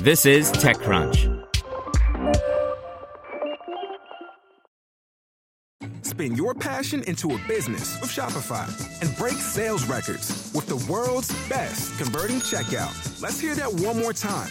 This is TechCrunch. Spin your passion into a business with Shopify and break sales records with the world's best converting checkout. Let's hear that one more time.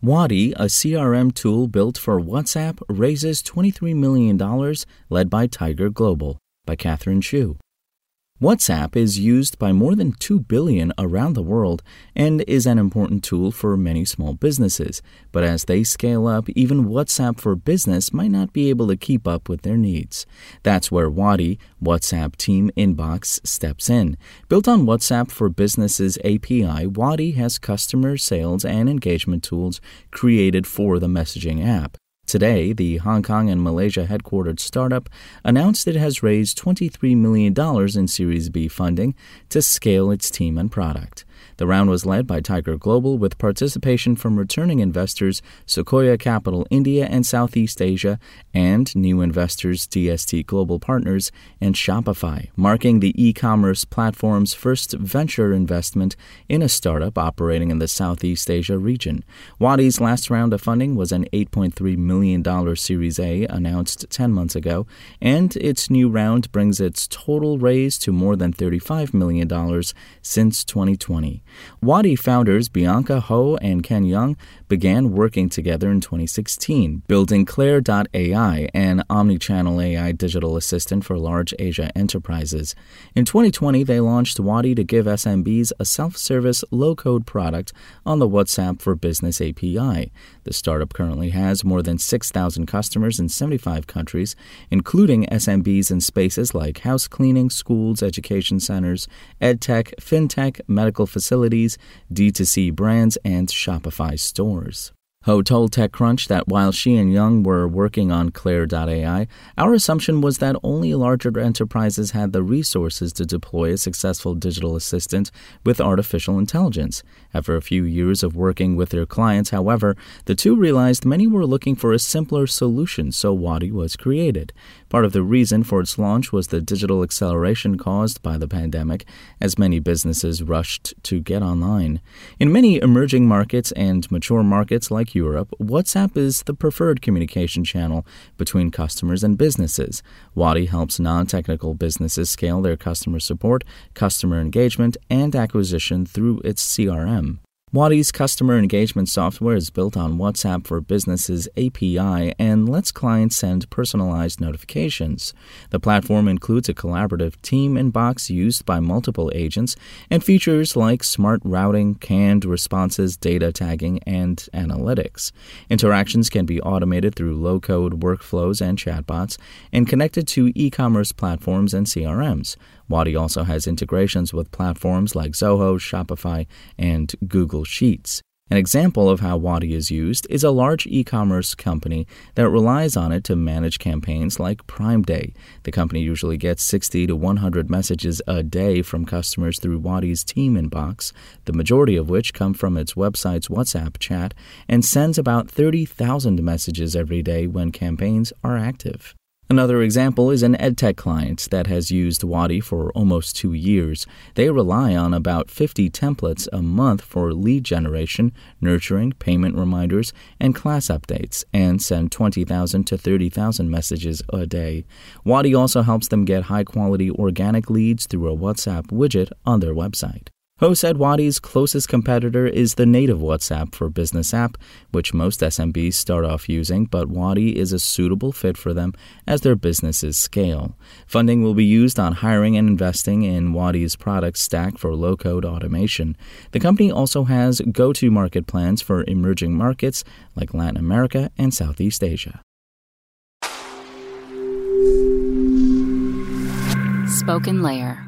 WATI, a CRM tool built for WhatsApp, raises $23 million, led by Tiger Global, by Catherine Shu. WhatsApp is used by more than 2 billion around the world and is an important tool for many small businesses. But as they scale up, even WhatsApp for Business might not be able to keep up with their needs. That's where WATI, WhatsApp Team Inbox, steps in. Built on WhatsApp for Business's API, WATI has customer sales and engagement tools created for the messaging app. Today, the Hong Kong and Malaysia headquartered startup announced it has raised $23 million in Series B funding to scale its team and product. The round was led by Tiger Global with participation from returning investors Sequoia Capital India and Southeast Asia and new investors DST Global Partners and Shopify, marking the e-commerce platform's first venture investment in a startup operating in the Southeast Asia region. WATI's last round of funding was an $8.3 million Series A announced 10 months ago, and its new round brings its total raise to more than $35 million since 2020. WATI founders Bianca Ho and Ken Yeung began working together in 2016, building Clare.AI, an omnichannel AI digital assistant for large Asia enterprises. In 2020, they launched WATI to give SMBs a self service, low code product on the WhatsApp for Business API. The startup currently has more than 6,000 customers in 75 countries, including SMBs in spaces like house cleaning, schools, education centers, edtech, fintech, medical facilities, D2C brands, and Shopify stores. Ho told TechCrunch that while she and Yeung were working on Clare.AI, our assumption was that only larger enterprises had the resources to deploy a successful digital assistant with artificial intelligence. After a few years of working with their clients, however, the two realized many were looking for a simpler solution, so WATI was created. Part of the reason for its launch was the digital acceleration caused by the pandemic, as many businesses rushed to get online. In many emerging markets and mature markets like Europe, WhatsApp is the preferred communication channel between customers and businesses. WATI helps non technical businesses scale their customer support, customer engagement, and acquisition through its CRM. WATI's customer engagement software is built on WhatsApp for Business's API and lets clients send personalized notifications. The platform includes a collaborative team inbox used by multiple agents and features like smart routing, canned responses, data tagging, and analytics. Interactions can be automated through low code workflows and chatbots and connected to e commerce platforms and CRMs. WATI also has integrations with platforms like Zoho, Shopify, and Google Sheets. An example of how WATI is used is a large e commerce company that relies on it to manage campaigns like Prime Day. The company usually gets 60 to 100 messages a day from customers through WATI's team inbox, the majority of which come from its website's WhatsApp chat, and sends about 30,000 messages every day when campaigns are active. Another example is an EdTech client that has used WATI for almost two years. They rely on about 50 templates a month for lead generation, nurturing, payment reminders, and class updates, and send 20,000 to 30,000 messages a day. WATI also helps them get high quality organic leads through a WhatsApp widget on their website. Ho said WATI's closest competitor is the native WhatsApp for Business app, which most SMBs start off using, but WATI is a suitable fit for them as their businesses scale. Funding will be used on hiring and investing in WATI's product stack for low code automation. The company also has go to market plans for emerging markets like Latin America and Southeast Asia. Spoken Layer.